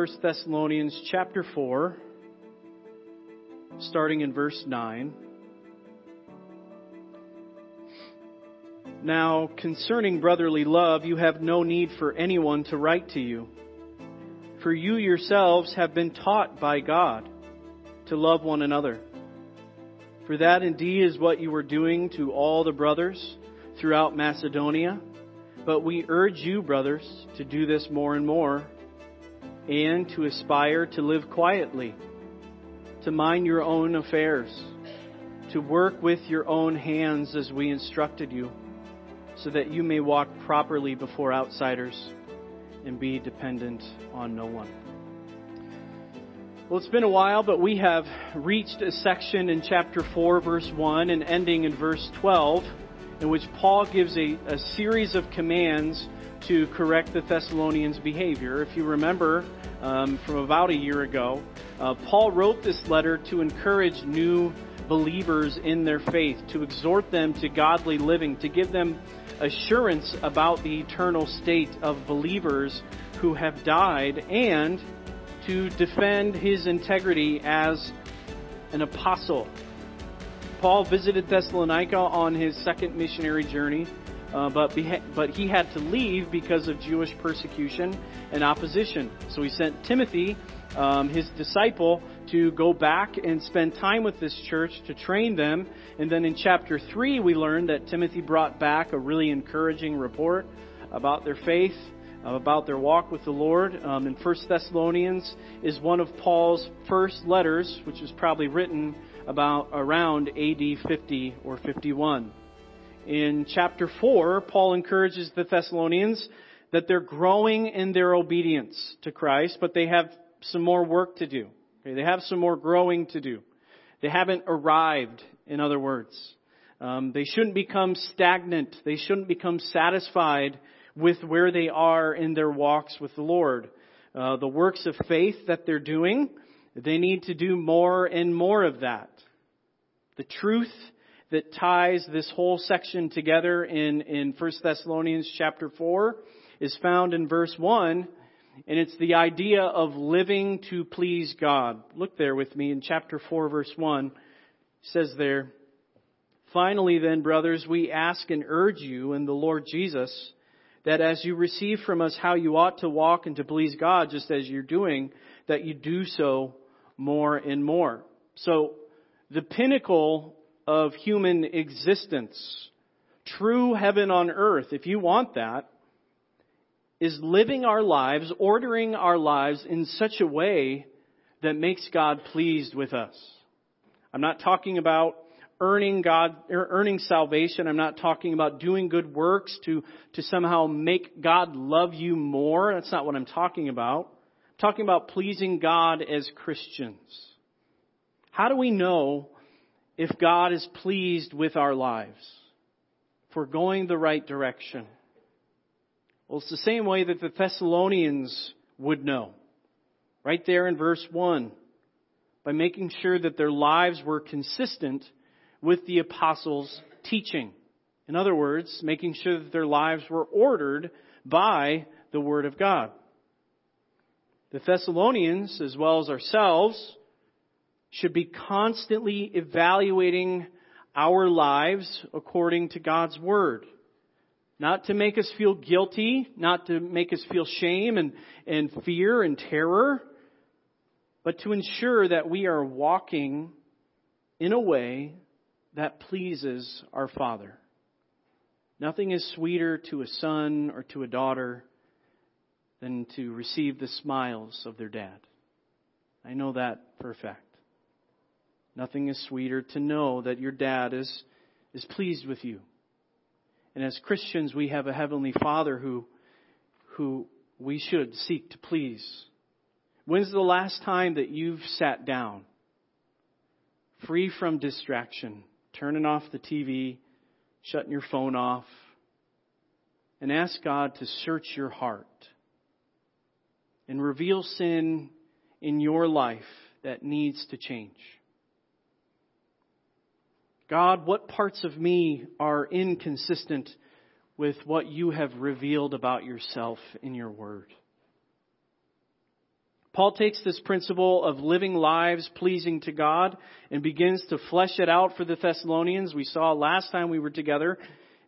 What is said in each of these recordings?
1 Thessalonians chapter 4, starting in verse 9. Now, concerning brotherly love, you have no need for anyone to write to you. For you yourselves have been taught by God to love one another. For that indeed is what you were doing to all the brothers throughout Macedonia. But we urge you, brothers, to do this more and more, and to aspire to live quietly, to mind your own affairs, to work with your own hands as we instructed you so that you may walk properly before outsiders and be dependent on no one. Well, it's been a while, but we have reached a section in chapter 4, verse 1, and ending in verse 12, in which Paul gives a, a series of commands to correct the Thessalonians' behavior. If you remember um, from about a year ago, uh, Paul wrote this letter to encourage new believers in their faith, to exhort them to godly living, to give them assurance about the eternal state of believers who have died, and to defend his integrity as an apostle. Paul visited Thessalonica on his second missionary journey, uh, but, but he had to leave because of Jewish persecution and opposition. So he sent Timothy, um, his disciple, to go back and spend time with this church to train them. And then in chapter 3, we learned that Timothy brought back a really encouraging report about their faith, about their walk with the Lord. Um, and First Thessalonians is one of Paul's first letters, which was probably written about around AD 50 or 51. In chapter 4, Paul encourages the Thessalonians that they're growing in their obedience to Christ, but they have some more work to do. Okay, they have some more growing to do. They haven't arrived, in other words. Um, they shouldn't become stagnant. They shouldn't become satisfied with where they are in their walks with the Lord. Uh, the works of faith that they're doing, they need to do more and more of that. The truth that ties this whole section together in, in 1 Thessalonians chapter 4 is found in verse 1 and it's the idea of living to please God. Look there with me in chapter 4 verse 1. It says there, Finally then, brothers, we ask and urge you in the Lord Jesus that as you receive from us how you ought to walk and to please God, just as you're doing, that you do so more and more. So, the pinnacle of human existence, true heaven on earth, if you want that, is living our lives, ordering our lives in such a way that makes God pleased with us. I'm not talking about earning God, er, earning salvation. I'm not talking about doing good works to, to somehow make God love you more. That's not what I'm talking about. Talking about pleasing God as Christians. How do we know if God is pleased with our lives? If we're going the right direction? Well, it's the same way that the Thessalonians would know. Right there in verse 1. By making sure that their lives were consistent with the apostles' teaching. In other words, making sure that their lives were ordered by the Word of God. The Thessalonians, as well as ourselves, should be constantly evaluating our lives according to God's Word. Not to make us feel guilty, not to make us feel shame and, and fear and terror, but to ensure that we are walking in a way that pleases our Father. Nothing is sweeter to a son or to a daughter than to receive the smiles of their dad. I know that for a fact. Nothing is sweeter to know that your dad is, is pleased with you. And as Christians, we have a Heavenly Father who, who we should seek to please. When's the last time that you've sat down, free from distraction, turning off the TV, shutting your phone off, and ask God to search your heart and reveal sin in your life that needs to change? God, what parts of me are inconsistent with what you have revealed about yourself in your word? Paul takes this principle of living lives pleasing to God and begins to flesh it out for the Thessalonians. We saw last time we were together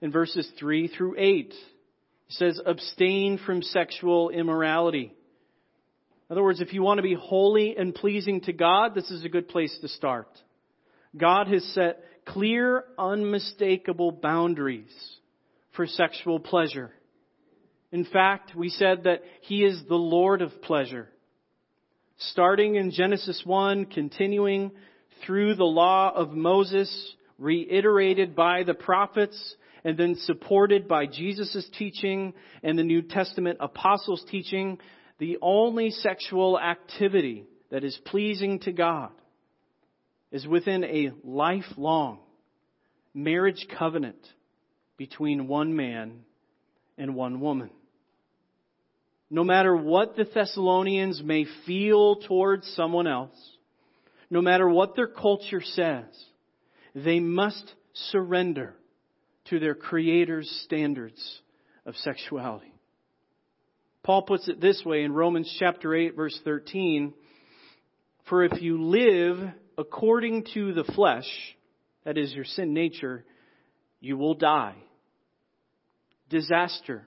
in verses 3 through 8. He says, abstain from sexual immorality. In other words, if you want to be holy and pleasing to God, this is a good place to start. God has set clear, unmistakable boundaries for sexual pleasure. In fact, we said that He is the Lord of pleasure starting in Genesis 1, continuing through the law of Moses, reiterated by the prophets, and then supported by Jesus' teaching and the New Testament apostles' teaching, the only sexual activity that is pleasing to God is within a lifelong marriage covenant between one man and one woman no matter what the Thessalonians may feel towards someone else, no matter what their culture says, they must surrender to their Creator's standards of sexuality. Paul puts it this way in Romans chapter 8 verse 13, For if you live according to the flesh, that is your sin nature, you will die. Disaster,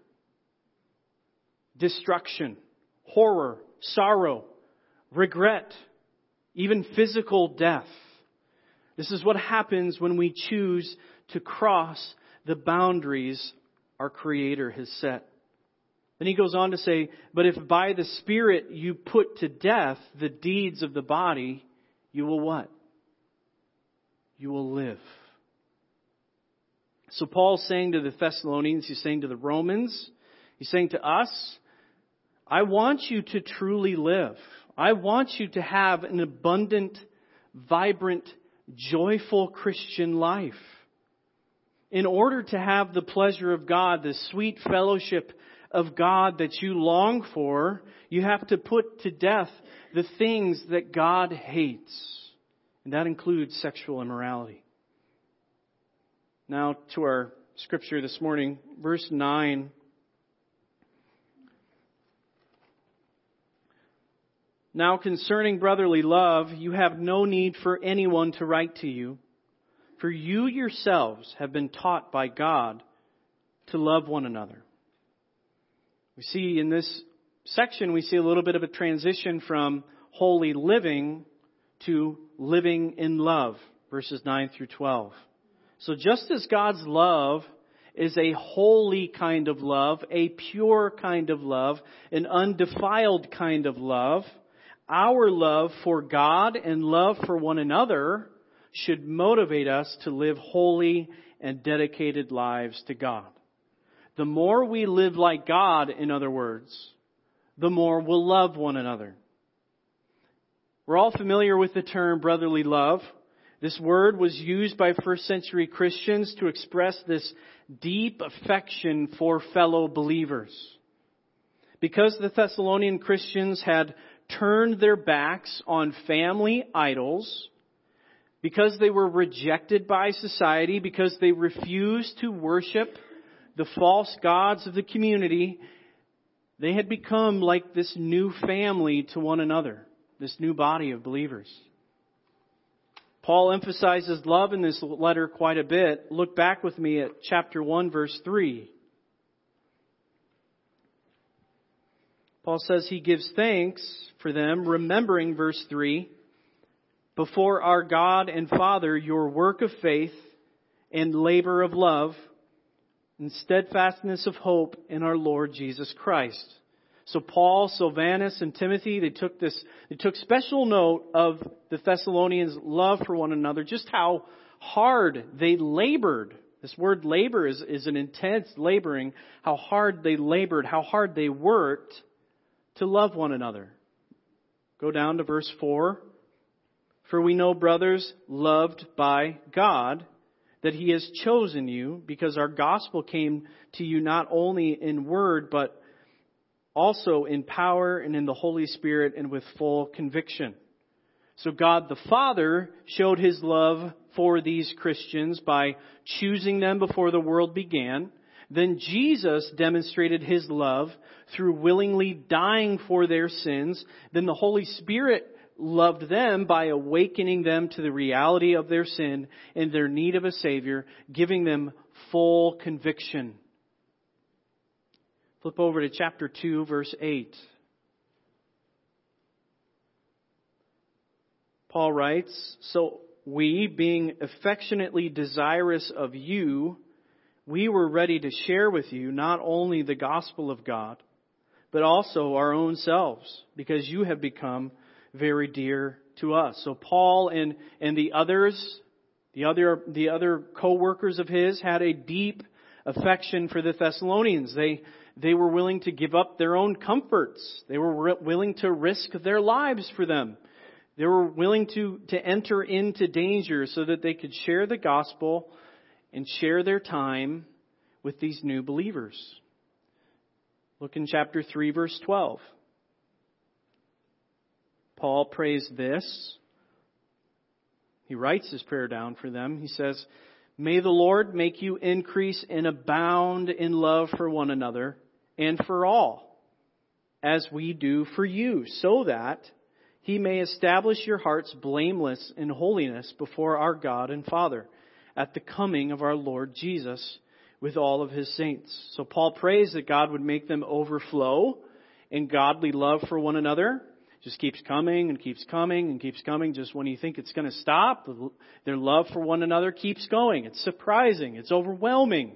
destruction, horror, sorrow, regret, even physical death. This is what happens when we choose to cross the boundaries our Creator has set. Then he goes on to say, But if by the Spirit you put to death the deeds of the body, you will what? You will live. So Paul's saying to the Thessalonians, he's saying to the Romans, he's saying to us, I want you to truly live. I want you to have an abundant, vibrant, joyful Christian life. In order to have the pleasure of God, the sweet fellowship of God that you long for, you have to put to death the things that God hates. And that includes sexual immorality. Now to our scripture this morning, verse 9 Now concerning brotherly love, you have no need for anyone to write to you, for you yourselves have been taught by God to love one another. We see in this section, we see a little bit of a transition from holy living to living in love, verses 9 through 12. So just as God's love is a holy kind of love, a pure kind of love, an undefiled kind of love, our love for God and love for one another should motivate us to live holy and dedicated lives to God. The more we live like God, in other words, the more we'll love one another. We're all familiar with the term brotherly love. This word was used by first century Christians to express this deep affection for fellow believers. Because the Thessalonian Christians had turned their backs on family idols, because they were rejected by society, because they refused to worship the false gods of the community, they had become like this new family to one another, this new body of believers. Paul emphasizes love in this letter quite a bit. Look back with me at chapter 1 verse 3. Paul says he gives thanks for them, remembering verse 3 before our God and Father your work of faith and labor of love and steadfastness of hope in our Lord Jesus Christ. So Paul, Silvanus, and Timothy, they took this, they took special note of the Thessalonians' love for one another, just how hard they labored. This word labor is, is an intense laboring, how hard they labored, how hard they worked to love one another. Go down to verse 4. For we know, brothers, loved by God, that He has chosen you, because our gospel came to you not only in word, but also in power and in the Holy Spirit and with full conviction. So God the Father showed His love for these Christians by choosing them before the world began then Jesus demonstrated his love through willingly dying for their sins. Then the Holy Spirit loved them by awakening them to the reality of their sin and their need of a Savior, giving them full conviction. Flip over to chapter 2, verse 8. Paul writes, So we, being affectionately desirous of you, we were ready to share with you not only the gospel of God, but also our own selves, because you have become very dear to us. So Paul and, and the others, the other, the other co-workers of his had a deep affection for the Thessalonians. They, they were willing to give up their own comforts. They were willing to risk their lives for them. They were willing to, to enter into danger so that they could share the gospel and share their time with these new believers. Look in chapter 3 verse 12. Paul prays this. He writes his prayer down for them. He says, May the Lord make you increase and abound in love for one another and for all, as we do for you, so that he may establish your hearts blameless in holiness before our God and Father at the coming of our Lord Jesus with all of his saints. So Paul prays that God would make them overflow in godly love for one another just keeps coming and keeps coming and keeps coming. Just when you think it's going to stop, their love for one another keeps going. It's surprising. It's overwhelming.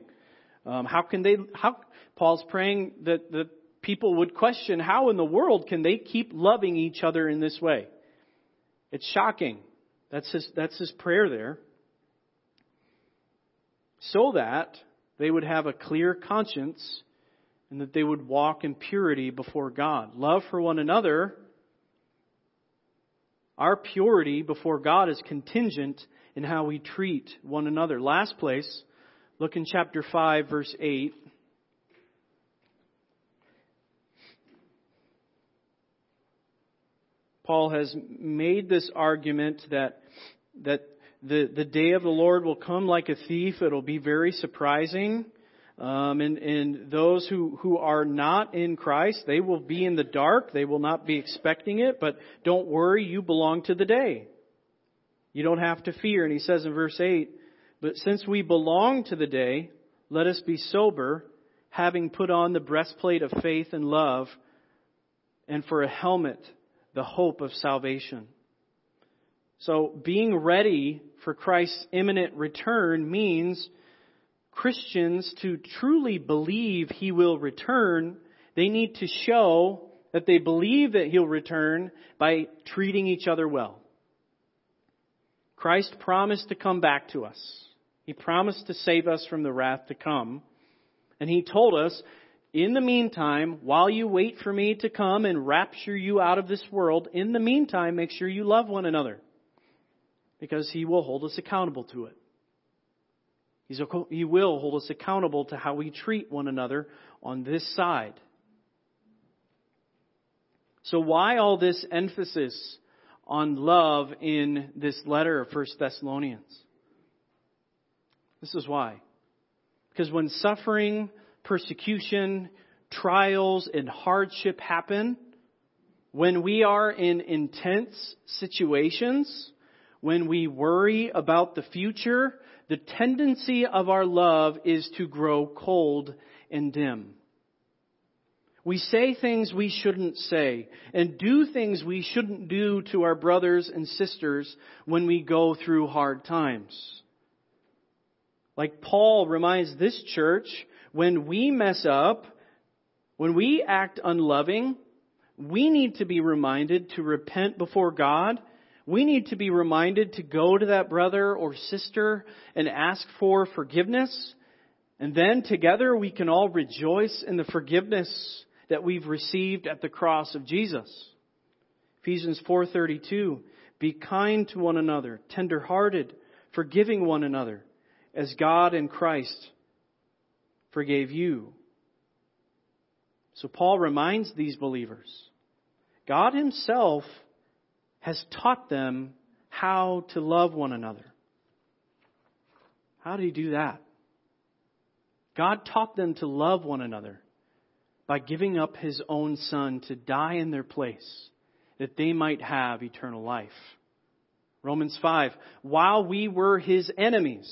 Um, how can they? How Paul's praying that the people would question how in the world can they keep loving each other in this way? It's shocking. That's his. That's his prayer there. So that they would have a clear conscience and that they would walk in purity before God. Love for one another our purity before God is contingent in how we treat one another. Last place, look in chapter 5, verse 8. Paul has made this argument that, that the, the day of the Lord will come like a thief. It'll be very surprising. Um, and, and those who, who are not in Christ, they will be in the dark. They will not be expecting it, but don't worry, you belong to the day. You don't have to fear. And he says in verse 8, but since we belong to the day, let us be sober, having put on the breastplate of faith and love, and for a helmet, the hope of salvation. So being ready for Christ's imminent return means Christians to truly believe he will return, they need to show that they believe that he'll return by treating each other well. Christ promised to come back to us. He promised to save us from the wrath to come. And he told us, in the meantime, while you wait for me to come and rapture you out of this world, in the meantime, make sure you love one another. Because he will hold us accountable to it. He's, he will hold us accountable to how we treat one another on this side. So why all this emphasis on love in this letter of 1 Thessalonians? This is why. Because when suffering, persecution, trials, and hardship happen, when we are in intense situations, when we worry about the future, the tendency of our love is to grow cold and dim. We say things we shouldn't say and do things we shouldn't do to our brothers and sisters when we go through hard times. Like Paul reminds this church, when we mess up, when we act unloving, we need to be reminded to repent before God we need to be reminded to go to that brother or sister and ask for forgiveness. And then together we can all rejoice in the forgiveness that we've received at the cross of Jesus. Ephesians 4:32 Be kind to one another, tender-hearted, forgiving one another, as God in Christ forgave you. So Paul reminds these believers God himself has taught them how to love one another. How did he do that? God taught them to love one another by giving up his own son to die in their place that they might have eternal life. Romans 5. While we were his enemies,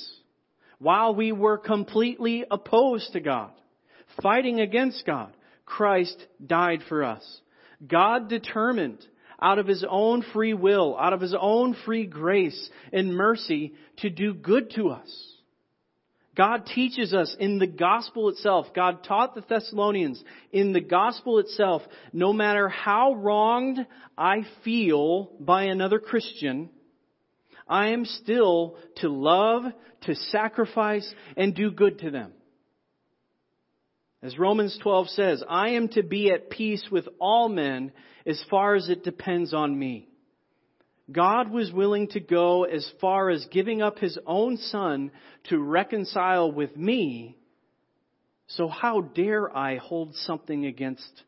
while we were completely opposed to God, fighting against God, Christ died for us. God determined out of his own free will, out of his own free grace and mercy to do good to us. God teaches us in the gospel itself. God taught the Thessalonians in the gospel itself, no matter how wronged I feel by another Christian, I am still to love, to sacrifice, and do good to them. As Romans 12 says, I am to be at peace with all men as far as it depends on me. God was willing to go as far as giving up his own son to reconcile with me. So how dare I hold something against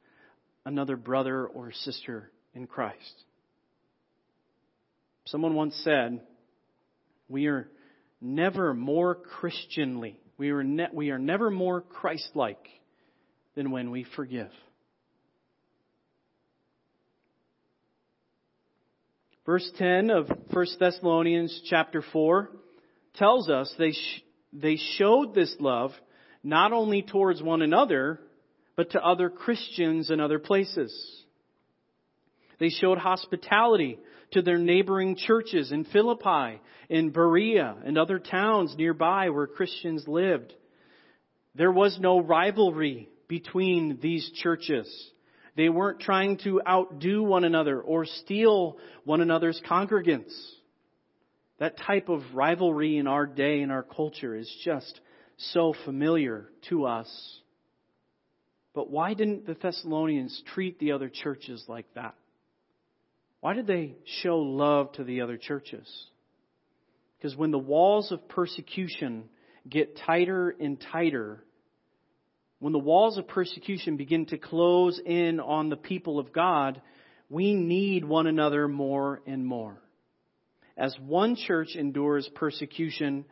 another brother or sister in Christ? Someone once said, we are never more Christianly. We are, ne- we are never more Christ-like than when we forgive. Verse 10 of 1 Thessalonians chapter 4 tells us they, sh- they showed this love not only towards one another, but to other Christians in other places. They showed hospitality to their neighboring churches in Philippi, in Berea, and other towns nearby where Christians lived. There was no rivalry between these churches. They weren't trying to outdo one another or steal one another's congregants. That type of rivalry in our day and our culture is just so familiar to us. But why didn't the Thessalonians treat the other churches like that? Why did they show love to the other churches? Because when the walls of persecution get tighter and tighter, when the walls of persecution begin to close in on the people of God, we need one another more and more. As one church endures persecution,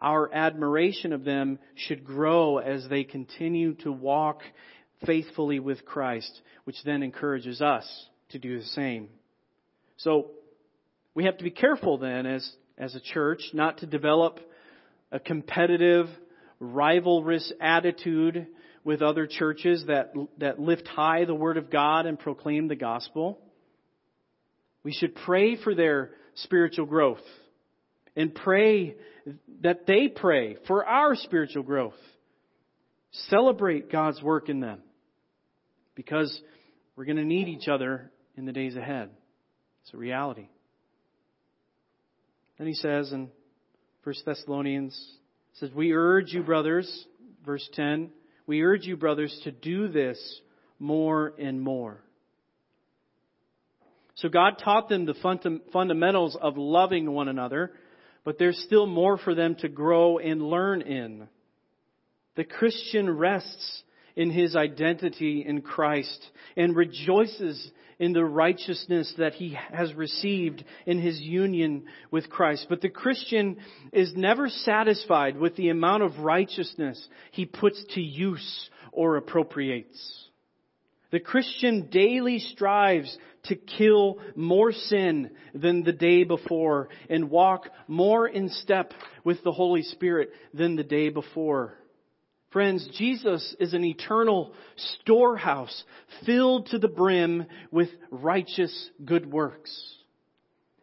our admiration of them should grow as they continue to walk faithfully with Christ, which then encourages us to do the same. So we have to be careful then as, as a church not to develop a competitive, rivalrous attitude with other churches that, that lift high the Word of God and proclaim the gospel. We should pray for their spiritual growth and pray that they pray for our spiritual growth. Celebrate God's work in them because we're going to need each other in the days ahead. It's a reality. Then he says in 1 Thessalonians, says, We urge you, brothers, verse 10, we urge you, brothers, to do this more and more. So God taught them the fundamentals of loving one another, but there's still more for them to grow and learn in. The Christian rests in his identity in Christ and rejoices in the righteousness that he has received in his union with Christ. But the Christian is never satisfied with the amount of righteousness he puts to use or appropriates. The Christian daily strives to kill more sin than the day before and walk more in step with the Holy Spirit than the day before. Friends, Jesus is an eternal storehouse filled to the brim with righteous good works.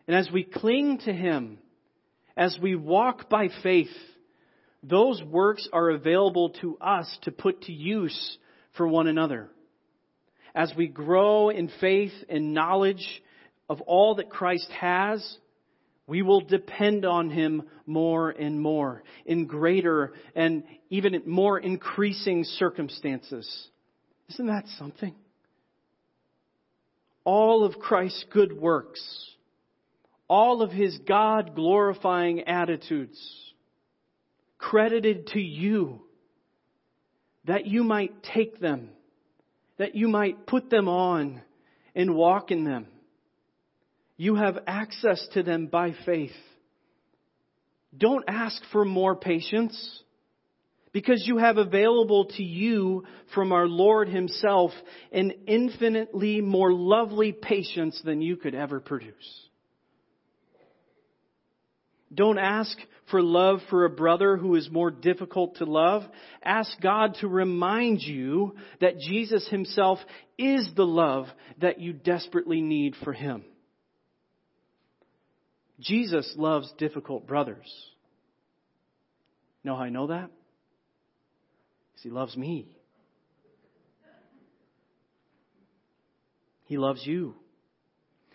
And as we cling to Him, as we walk by faith, those works are available to us to put to use for one another. As we grow in faith and knowledge of all that Christ has, we will depend on Him more and more in greater and even more increasing circumstances. Isn't that something? All of Christ's good works, all of His God glorifying attitudes, credited to you, that you might take them, that you might put them on and walk in them. You have access to them by faith. Don't ask for more patience because you have available to you from our Lord Himself an infinitely more lovely patience than you could ever produce. Don't ask for love for a brother who is more difficult to love. Ask God to remind you that Jesus Himself is the love that you desperately need for Him. Jesus loves difficult brothers. know how I know that? Because He loves me. He loves you.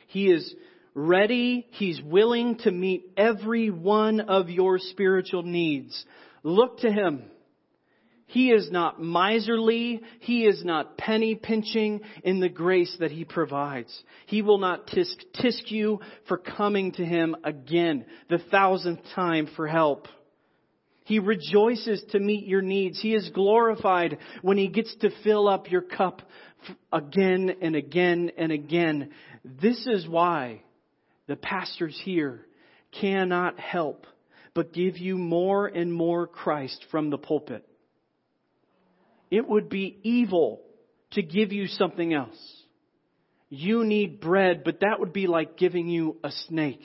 He is ready. He's willing to meet every one of your spiritual needs. Look to Him. He is not miserly. He is not penny pinching in the grace that He provides. He will not tisk, tisk you for coming to Him again, the thousandth time for help. He rejoices to meet your needs. He is glorified when He gets to fill up your cup again and again and again. This is why the pastors here cannot help but give you more and more Christ from the pulpit. It would be evil to give you something else. You need bread, but that would be like giving you a snake.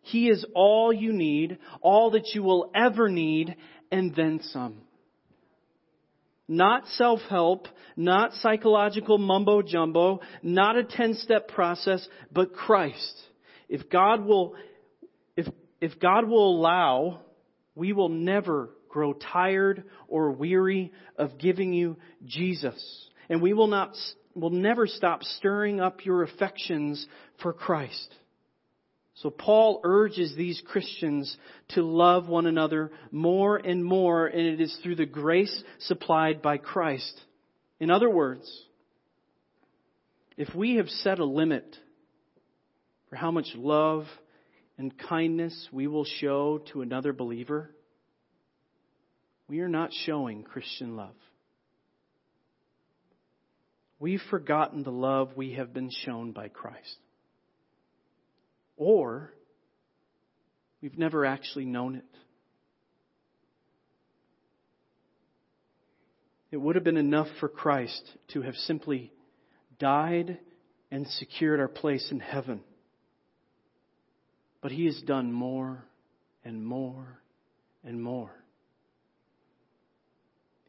He is all you need, all that you will ever need, and then some. Not self-help, not psychological mumbo jumbo, not a 10-step process, but Christ. If God will, if, if God will allow, we will never grow tired or weary of giving you Jesus. And we will not, will never stop stirring up your affections for Christ. So Paul urges these Christians to love one another more and more, and it is through the grace supplied by Christ. In other words, if we have set a limit for how much love and kindness we will show to another believer, we are not showing Christian love. We've forgotten the love we have been shown by Christ. Or we've never actually known it. It would have been enough for Christ to have simply died and secured our place in heaven. But He has done more and more and more.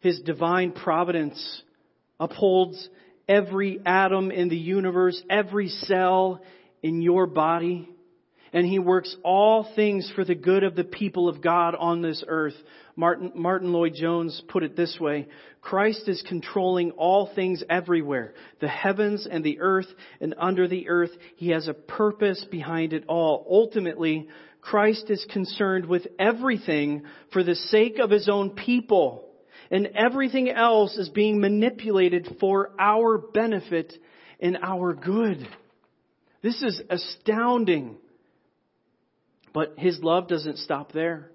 His divine providence upholds every atom in the universe, every cell in your body and he works all things for the good of the people of God on this earth. Martin, Martyn Lloyd-Jones put it this way, Christ is controlling all things everywhere, the heavens and the earth and under the earth. He has a purpose behind it all. Ultimately, Christ is concerned with everything for the sake of his own people. And everything else is being manipulated for our benefit and our good. This is astounding. But His love doesn't stop there.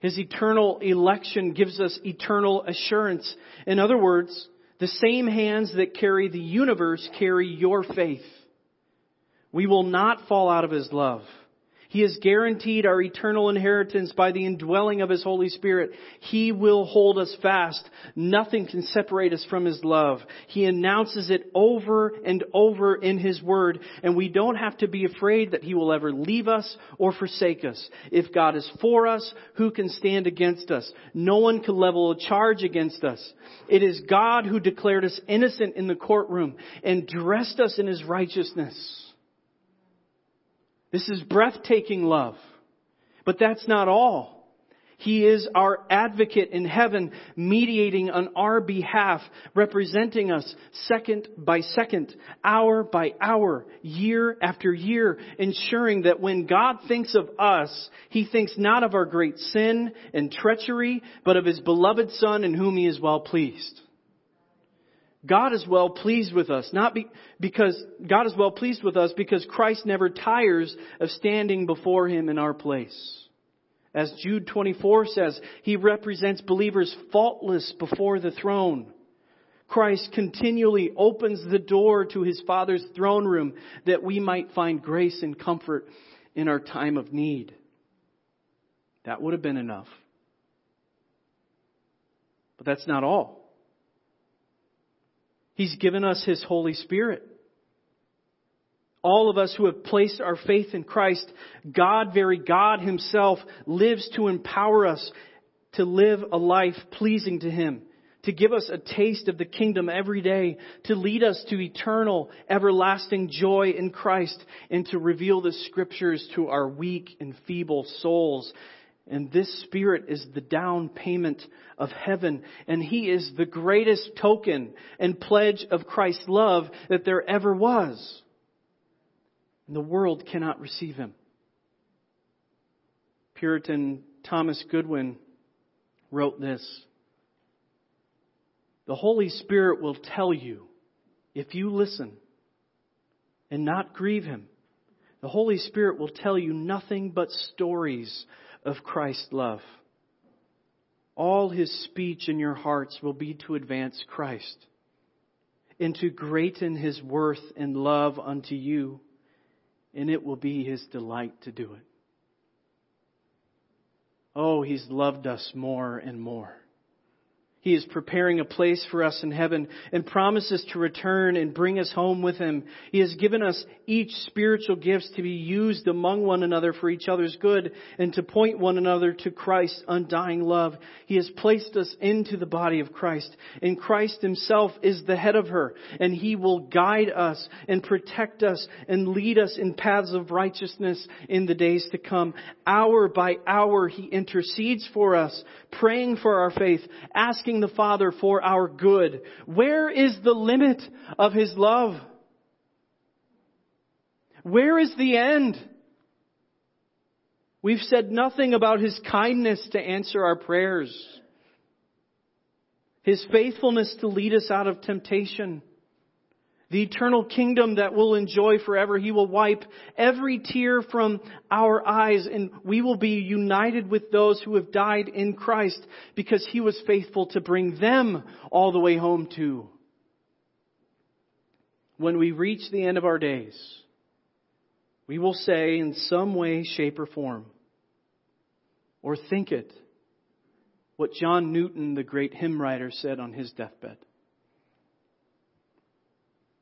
His eternal election gives us eternal assurance. In other words, the same hands that carry the universe carry your faith. We will not fall out of His love. He has guaranteed our eternal inheritance by the indwelling of His Holy Spirit. He will hold us fast. Nothing can separate us from His love. He announces it over and over in His Word, and we don't have to be afraid that He will ever leave us or forsake us. If God is for us, who can stand against us? No one can level a charge against us. It is God who declared us innocent in the courtroom and dressed us in His righteousness. This is breathtaking love. But that's not all. He is our advocate in heaven, mediating on our behalf, representing us second by second, hour by hour, year after year, ensuring that when God thinks of us, He thinks not of our great sin and treachery, but of His beloved Son in whom He is well pleased. God is well pleased with us, not be, because God is well pleased with us because Christ never tires of standing before Him in our place. As Jude 24 says, He represents believers faultless before the throne. Christ continually opens the door to His Father's throne room that we might find grace and comfort in our time of need. That would have been enough. But that's not all. He's given us His Holy Spirit. All of us who have placed our faith in Christ, God, very God Himself, lives to empower us to live a life pleasing to Him, to give us a taste of the kingdom every day, to lead us to eternal, everlasting joy in Christ, and to reveal the scriptures to our weak and feeble souls. And this Spirit is the down payment of heaven. And He is the greatest token and pledge of Christ's love that there ever was. And the world cannot receive Him. Puritan Thomas Goodwin wrote this. The Holy Spirit will tell you if you listen and not grieve Him. The Holy Spirit will tell you nothing but stories of Christ's love. All his speech in your hearts will be to advance Christ and to greaten his worth and love unto you, and it will be his delight to do it. Oh, he's loved us more and more. He is preparing a place for us in heaven and promises to return and bring us home with Him. He has given us each spiritual gifts to be used among one another for each other's good and to point one another to Christ's undying love. He has placed us into the body of Christ and Christ Himself is the head of her and He will guide us and protect us and lead us in paths of righteousness in the days to come. Hour by hour He intercedes for us, praying for our faith, asking asking the Father for our good. Where is the limit of His love? Where is the end? We've said nothing about His kindness to answer our prayers. His faithfulness to lead us out of temptation the eternal kingdom that we'll enjoy forever. He will wipe every tear from our eyes and we will be united with those who have died in Christ because He was faithful to bring them all the way home too. When we reach the end of our days, we will say in some way, shape, or form, or think it, what John Newton, the great hymn writer, said on his deathbed.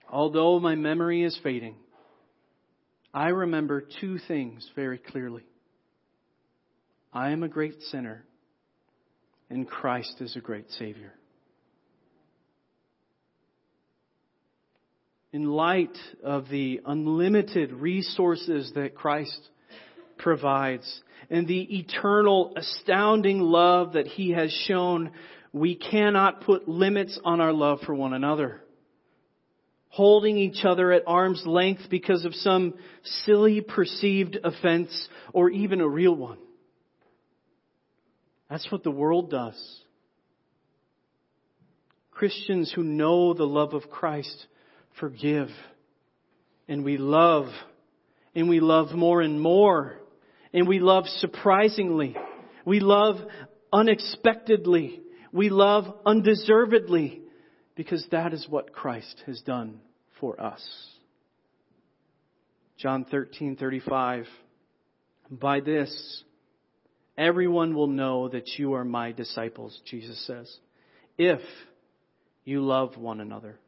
Although my memory is fading, I remember two things very clearly. I am a great sinner, and Christ is a great Savior. In light of the unlimited resources that Christ provides and the eternal, astounding love that He has shown, we cannot put limits on our love for one another holding each other at arm's length because of some silly perceived offense or even a real one. That's what the world does. Christians who know the love of Christ forgive. And we love. And we love more and more. And we love surprisingly. We love unexpectedly. We love undeservedly. Because that is what Christ has done for us. John 13:35 By this everyone will know that you are my disciples, Jesus says, if you love one another.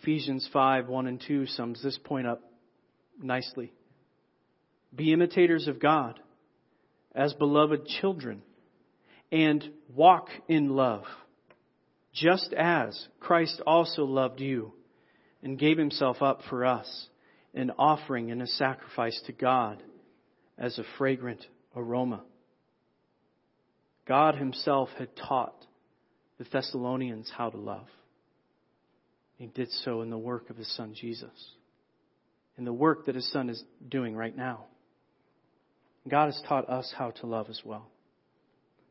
Ephesians 5, 1 and 2 sums this point up nicely. Be imitators of God as beloved children and walk in love just as Christ also loved you and gave himself up for us, an offering and a sacrifice to God as a fragrant aroma. God himself had taught the Thessalonians how to love. He did so in the work of his son Jesus, in the work that his son is doing right now. God has taught us how to love as well.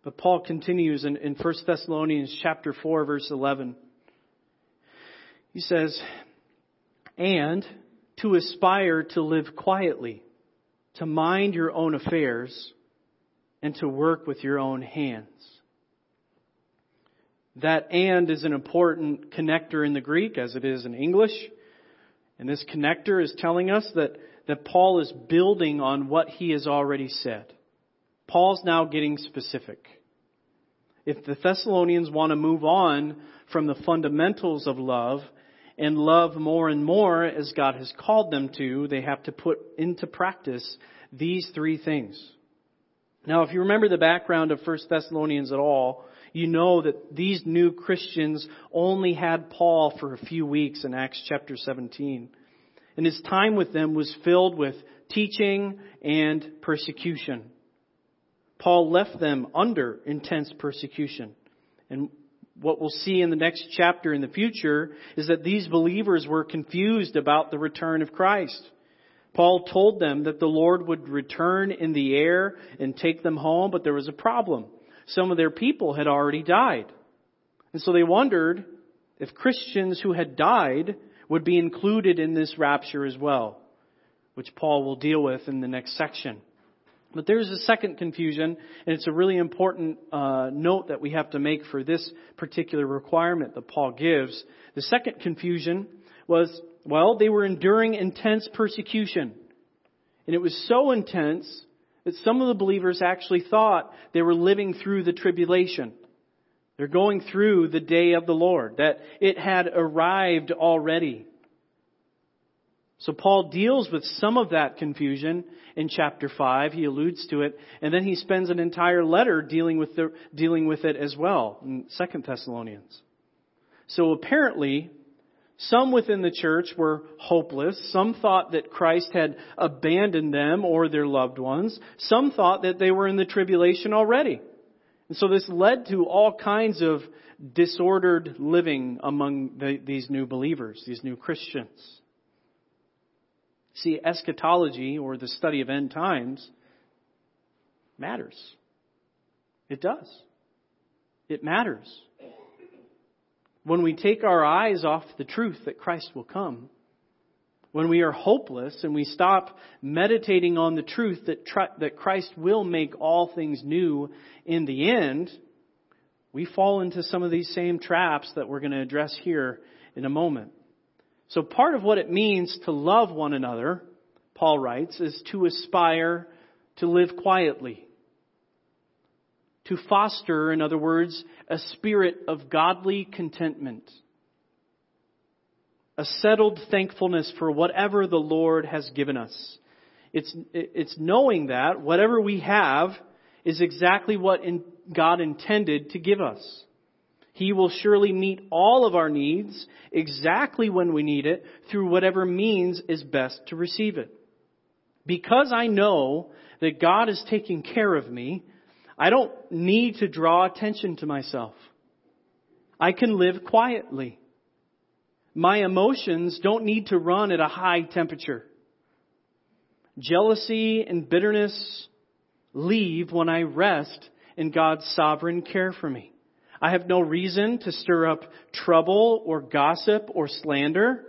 But Paul continues in, in 1 Thessalonians chapter 4 verse 11. He says, and to aspire to live quietly, to mind your own affairs, and to work with your own hands. That and is an important connector in the Greek as it is in English. And this connector is telling us that, that Paul is building on what he has already said. Paul's now getting specific. If the Thessalonians want to move on from the fundamentals of love and love more and more as God has called them to, they have to put into practice these three things. Now, if you remember the background of 1 Thessalonians at all, you know that these new Christians only had Paul for a few weeks in Acts chapter 17. And his time with them was filled with teaching and persecution. Paul left them under intense persecution. And what we'll see in the next chapter in the future is that these believers were confused about the return of Christ. Paul told them that the Lord would return in the air and take them home, but there was a problem. Some of their people had already died. And so they wondered if Christians who had died would be included in this rapture as well, which Paul will deal with in the next section. But there's a second confusion, and it's a really important uh, note that we have to make for this particular requirement that Paul gives. The second confusion was, well, they were enduring intense persecution. And it was so intense that some of the believers actually thought they were living through the tribulation. They're going through the day of the Lord, that it had arrived already. So Paul deals with some of that confusion in chapter 5. He alludes to it. And then he spends an entire letter dealing with, the, dealing with it as well in 2 Thessalonians. So apparently, some within the church were hopeless. Some thought that Christ had abandoned them or their loved ones. Some thought that they were in the tribulation already. And so this led to all kinds of disordered living among the, these new believers, these new Christians. See, eschatology, or the study of end times, matters. It does. It matters. When we take our eyes off the truth that Christ will come, when we are hopeless and we stop meditating on the truth that, tr- that Christ will make all things new in the end, we fall into some of these same traps that we're going to address here in a moment. So part of what it means to love one another, Paul writes, is to aspire to live quietly. To foster, in other words, a spirit of godly contentment. A settled thankfulness for whatever the Lord has given us. It's, it's knowing that whatever we have is exactly what in, God intended to give us. He will surely meet all of our needs exactly when we need it through whatever means is best to receive it. Because I know that God is taking care of me, I don't need to draw attention to myself. I can live quietly. My emotions don't need to run at a high temperature. Jealousy and bitterness leave when I rest in God's sovereign care for me. I have no reason to stir up trouble or gossip or slander.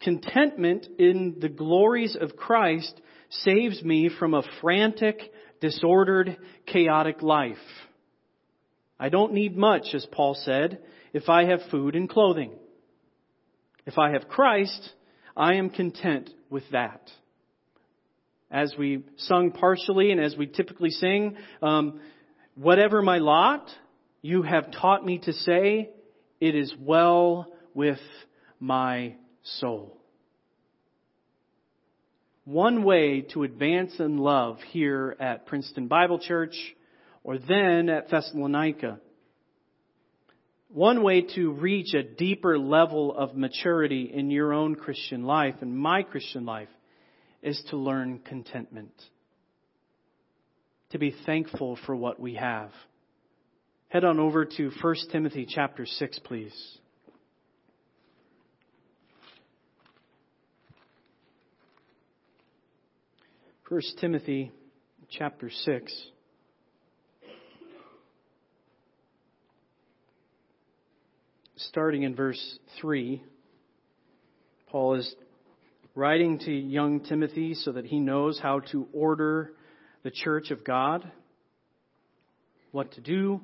Contentment in the glories of Christ saves me from a frantic, disordered, chaotic life. I don't need much, as Paul said, if I have food and clothing. If I have Christ, I am content with that. As we sung partially and as we typically sing, um, whatever my lot, you have taught me to say, It is well with my soul. One way to advance in love here at Princeton Bible Church or then at Thessalonica. One way to reach a deeper level of maturity in your own Christian life and my Christian life is to learn contentment. To be thankful for what we have. Head on over to 1 Timothy chapter 6, please. First Timothy chapter 6. Starting in verse 3, Paul is writing to young Timothy so that he knows how to order the church of God, what to do,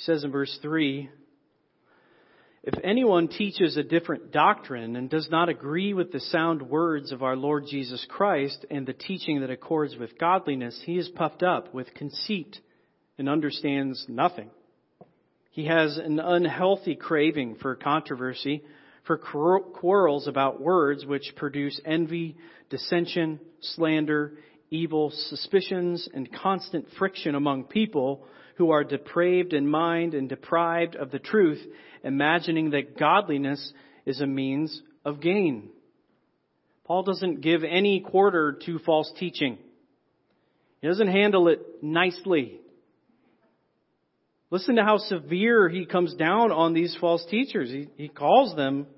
he says in verse 3 If anyone teaches a different doctrine and does not agree with the sound words of our Lord Jesus Christ and the teaching that accords with godliness, he is puffed up with conceit and understands nothing. He has an unhealthy craving for controversy, for quarrels about words which produce envy, dissension, slander, evil suspicions, and constant friction among people who are depraved in mind and deprived of the truth, imagining that godliness is a means of gain. Paul doesn't give any quarter to false teaching. He doesn't handle it nicely. Listen to how severe he comes down on these false teachers. He, he calls them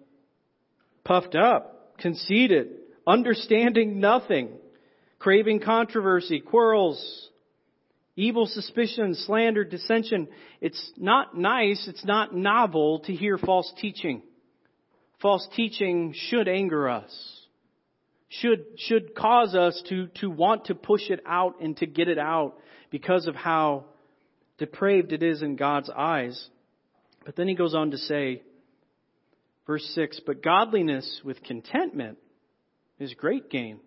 puffed up, conceited, understanding nothing, craving controversy, quarrels, evil suspicion, slander, dissension. It's not nice, it's not novel to hear false teaching. False teaching should anger us. Should, should cause us to, to want to push it out and to get it out because of how depraved it is in God's eyes. But then he goes on to say, verse 6, but godliness with contentment is great gain.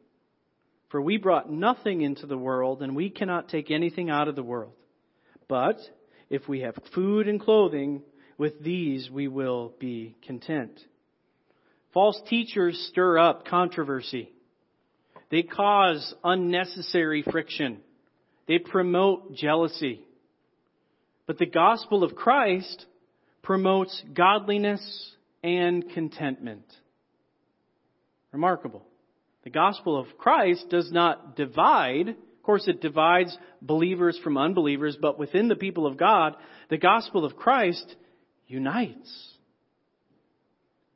For we brought nothing into the world, and we cannot take anything out of the world. But if we have food and clothing, with these we will be content. False teachers stir up controversy. They cause unnecessary friction. They promote jealousy. But the gospel of Christ promotes godliness and contentment. Remarkable. The gospel of Christ does not divide. Of course, it divides believers from unbelievers, but within the people of God, the gospel of Christ unites.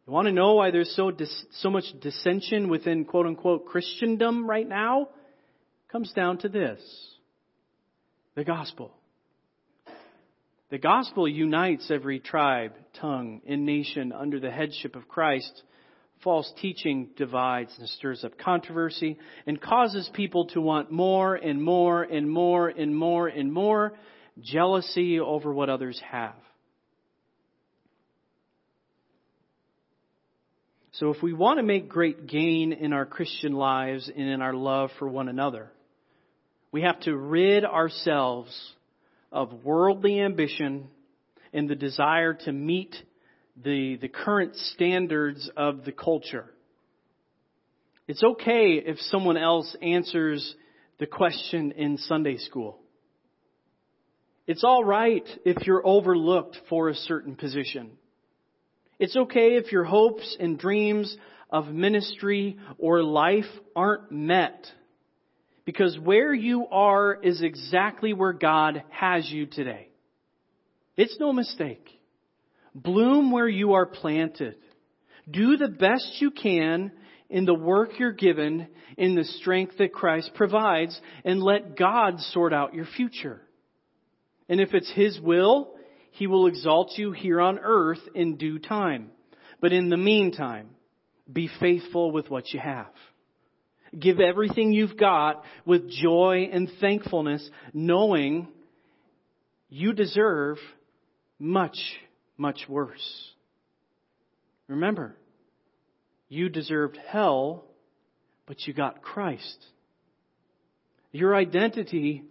You want to know why there's so dis- so much dissension within quote unquote Christendom right now? It comes down to this. The gospel. The gospel unites every tribe, tongue, and nation under the headship of Christ. False teaching divides and stirs up controversy and causes people to want more and more and more and more and more jealousy over what others have. So if we want to make great gain in our Christian lives and in our love for one another, we have to rid ourselves of worldly ambition and the desire to meet the, the current standards of the culture. It's okay if someone else answers the question in Sunday school. It's all right if you're overlooked for a certain position. It's okay if your hopes and dreams of ministry or life aren't met because where you are is exactly where God has you today. It's no mistake. Bloom where you are planted. Do the best you can in the work you're given, in the strength that Christ provides, and let God sort out your future. And if it's His will, He will exalt you here on earth in due time. But in the meantime, be faithful with what you have. Give everything you've got with joy and thankfulness, knowing you deserve much, much worse. Remember, you deserved hell, but you got Christ. Your identity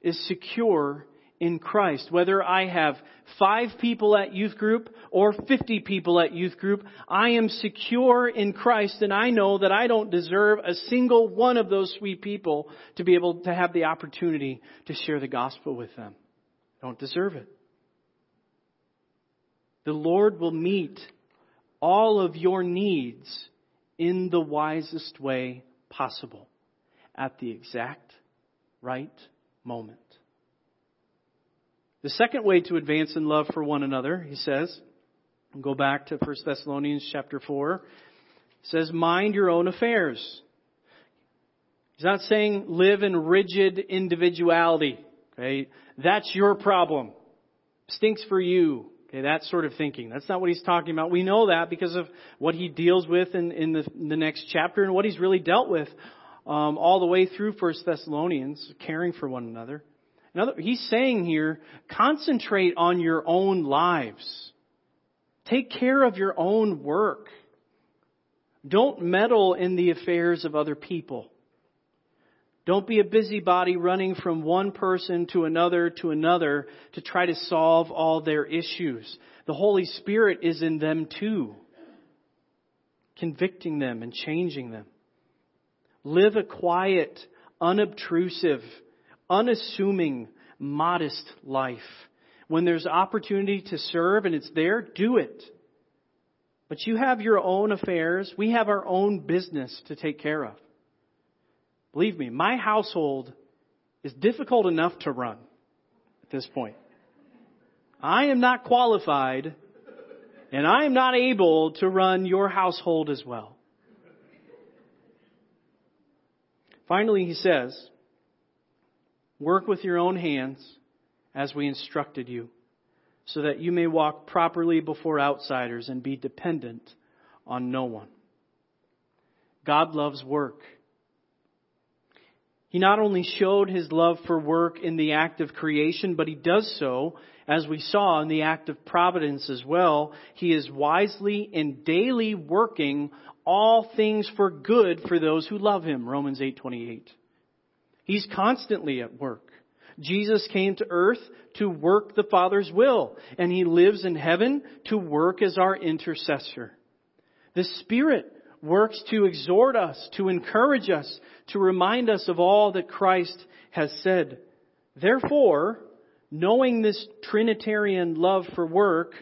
is secure in Christ. Whether I have five people at youth group or 50 people at youth group, I am secure in Christ and I know that I don't deserve a single one of those sweet people to be able to have the opportunity to share the gospel with them. I don't deserve it. The Lord will meet all of your needs in the wisest way possible at the exact right moment. The second way to advance in love for one another, he says, go back to 1 Thessalonians chapter 4, says, mind your own affairs. He's not saying live in rigid individuality. Okay? That's your problem. Stinks for you. Okay, that sort of thinking. That's not what he's talking about. We know that because of what he deals with in, in, the, in the next chapter and what he's really dealt with um, all the way through First Thessalonians, caring for one another. Another, he's saying here, concentrate on your own lives. Take care of your own work. Don't meddle in the affairs of other people. Don't be a busybody running from one person to another to another to try to solve all their issues. The Holy Spirit is in them too, convicting them and changing them. Live a quiet, unobtrusive, unassuming, modest life. When there's opportunity to serve and it's there, do it. But you have your own affairs. We have our own business to take care of. Believe me, my household is difficult enough to run at this point. I am not qualified and I am not able to run your household as well. Finally, he says, work with your own hands as we instructed you, so that you may walk properly before outsiders and be dependent on no one. God loves work. He not only showed his love for work in the act of creation, but he does so, as we saw, in the act of providence as well. He is wisely and daily working all things for good for those who love him. Romans 8:28. He's constantly at work. Jesus came to earth to work the Father's will, and he lives in heaven to work as our intercessor. The Spirit works to exhort us, to encourage us, to remind us of all that Christ has said. Therefore, knowing this Trinitarian love for work,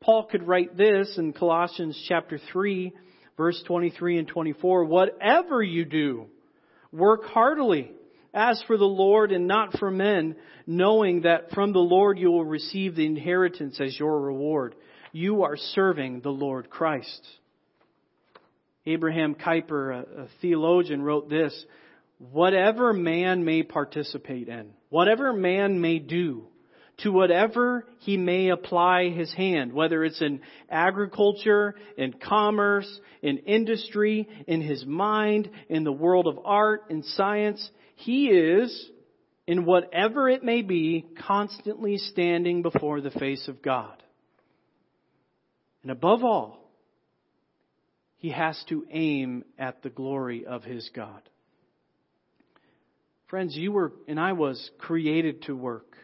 Paul could write this in Colossians chapter 3, verse 23 and 24. Whatever you do, work heartily as for the Lord and not for men, knowing that from the Lord you will receive the inheritance as your reward. You are serving the Lord Christ. Abraham Kuyper, a, theologian, wrote this Whatever man may participate in, whatever man may do, to whatever he may apply his hand, whether it's in agriculture, in commerce, in industry, in his mind, in the world of art, in science, he is, in whatever it may be, constantly standing before the face of God. And above all, he has to aim at the glory of his God. Friends, you were, and I was, created to work.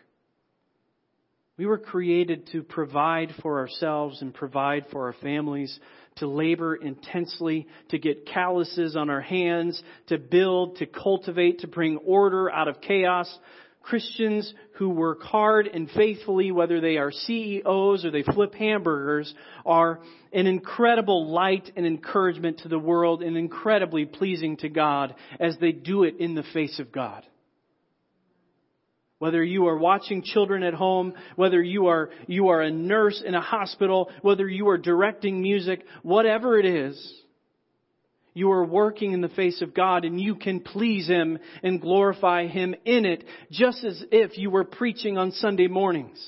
We were created to provide for ourselves and provide for our families, to labor intensely, to get calluses on our hands, to build, to cultivate, to bring order out of chaos, Christians who work hard and faithfully, whether they are CEOs or they flip hamburgers, are an incredible light and encouragement to the world and incredibly pleasing to God as they do it in the face of God. Whether you are watching children at home, whether you are, you are a nurse in a hospital, whether you are directing music, whatever it is, you are working in the face of God and you can please Him and glorify Him in it just as if you were preaching on Sunday mornings.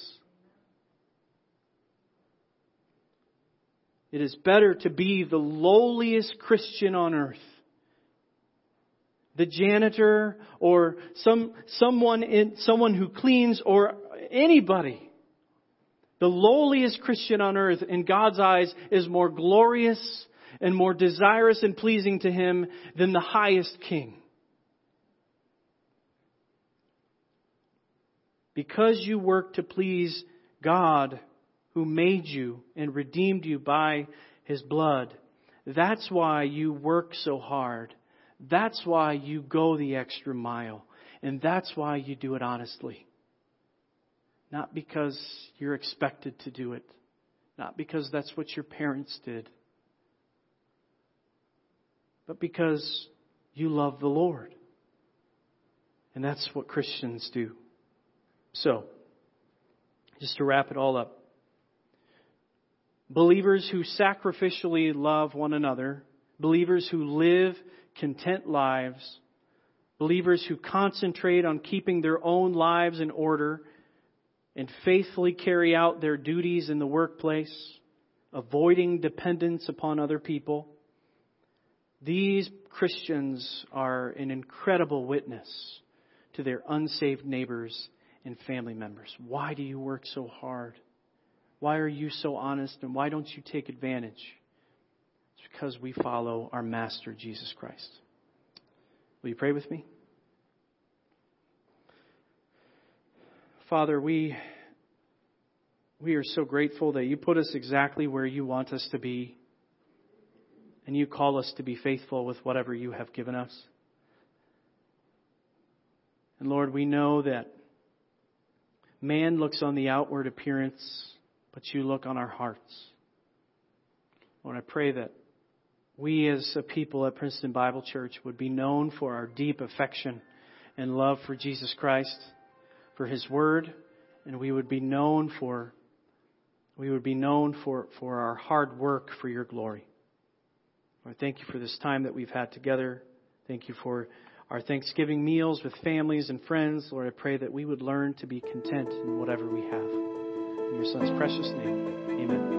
It is better to be the lowliest Christian on earth. The janitor or some, someone in, someone who cleans or anybody. The lowliest Christian on earth in God's eyes is more glorious and more desirous and pleasing to him than the highest king. Because you work to please God who made you and redeemed you by his blood, that's why you work so hard. That's why you go the extra mile. And that's why you do it honestly. Not because you're expected to do it. Not because that's what your parents did but because you love the Lord. And that's what Christians do. So, just to wrap it all up, believers who sacrificially love one another, believers who live content lives, believers who concentrate on keeping their own lives in order and faithfully carry out their duties in the workplace, avoiding dependence upon other people, these Christians are an incredible witness to their unsaved neighbors and family members. Why do you work so hard? Why are you so honest and why don't you take advantage? It's because we follow our Master, Jesus Christ. Will you pray with me? Father, we, we are so grateful that you put us exactly where you want us to be, and you call us to be faithful with whatever you have given us. And Lord, we know that man looks on the outward appearance, but you look on our hearts. Lord, I pray that we as a people at Princeton Bible Church would be known for our deep affection and love for Jesus Christ for His Word, and we would be known for we would be known for, for our hard work for your glory. Lord, thank you for this time that we've had together. Thank you for our Thanksgiving meals with families and friends. Lord, I pray that we would learn to be content in whatever we have. In your Son's precious name, amen.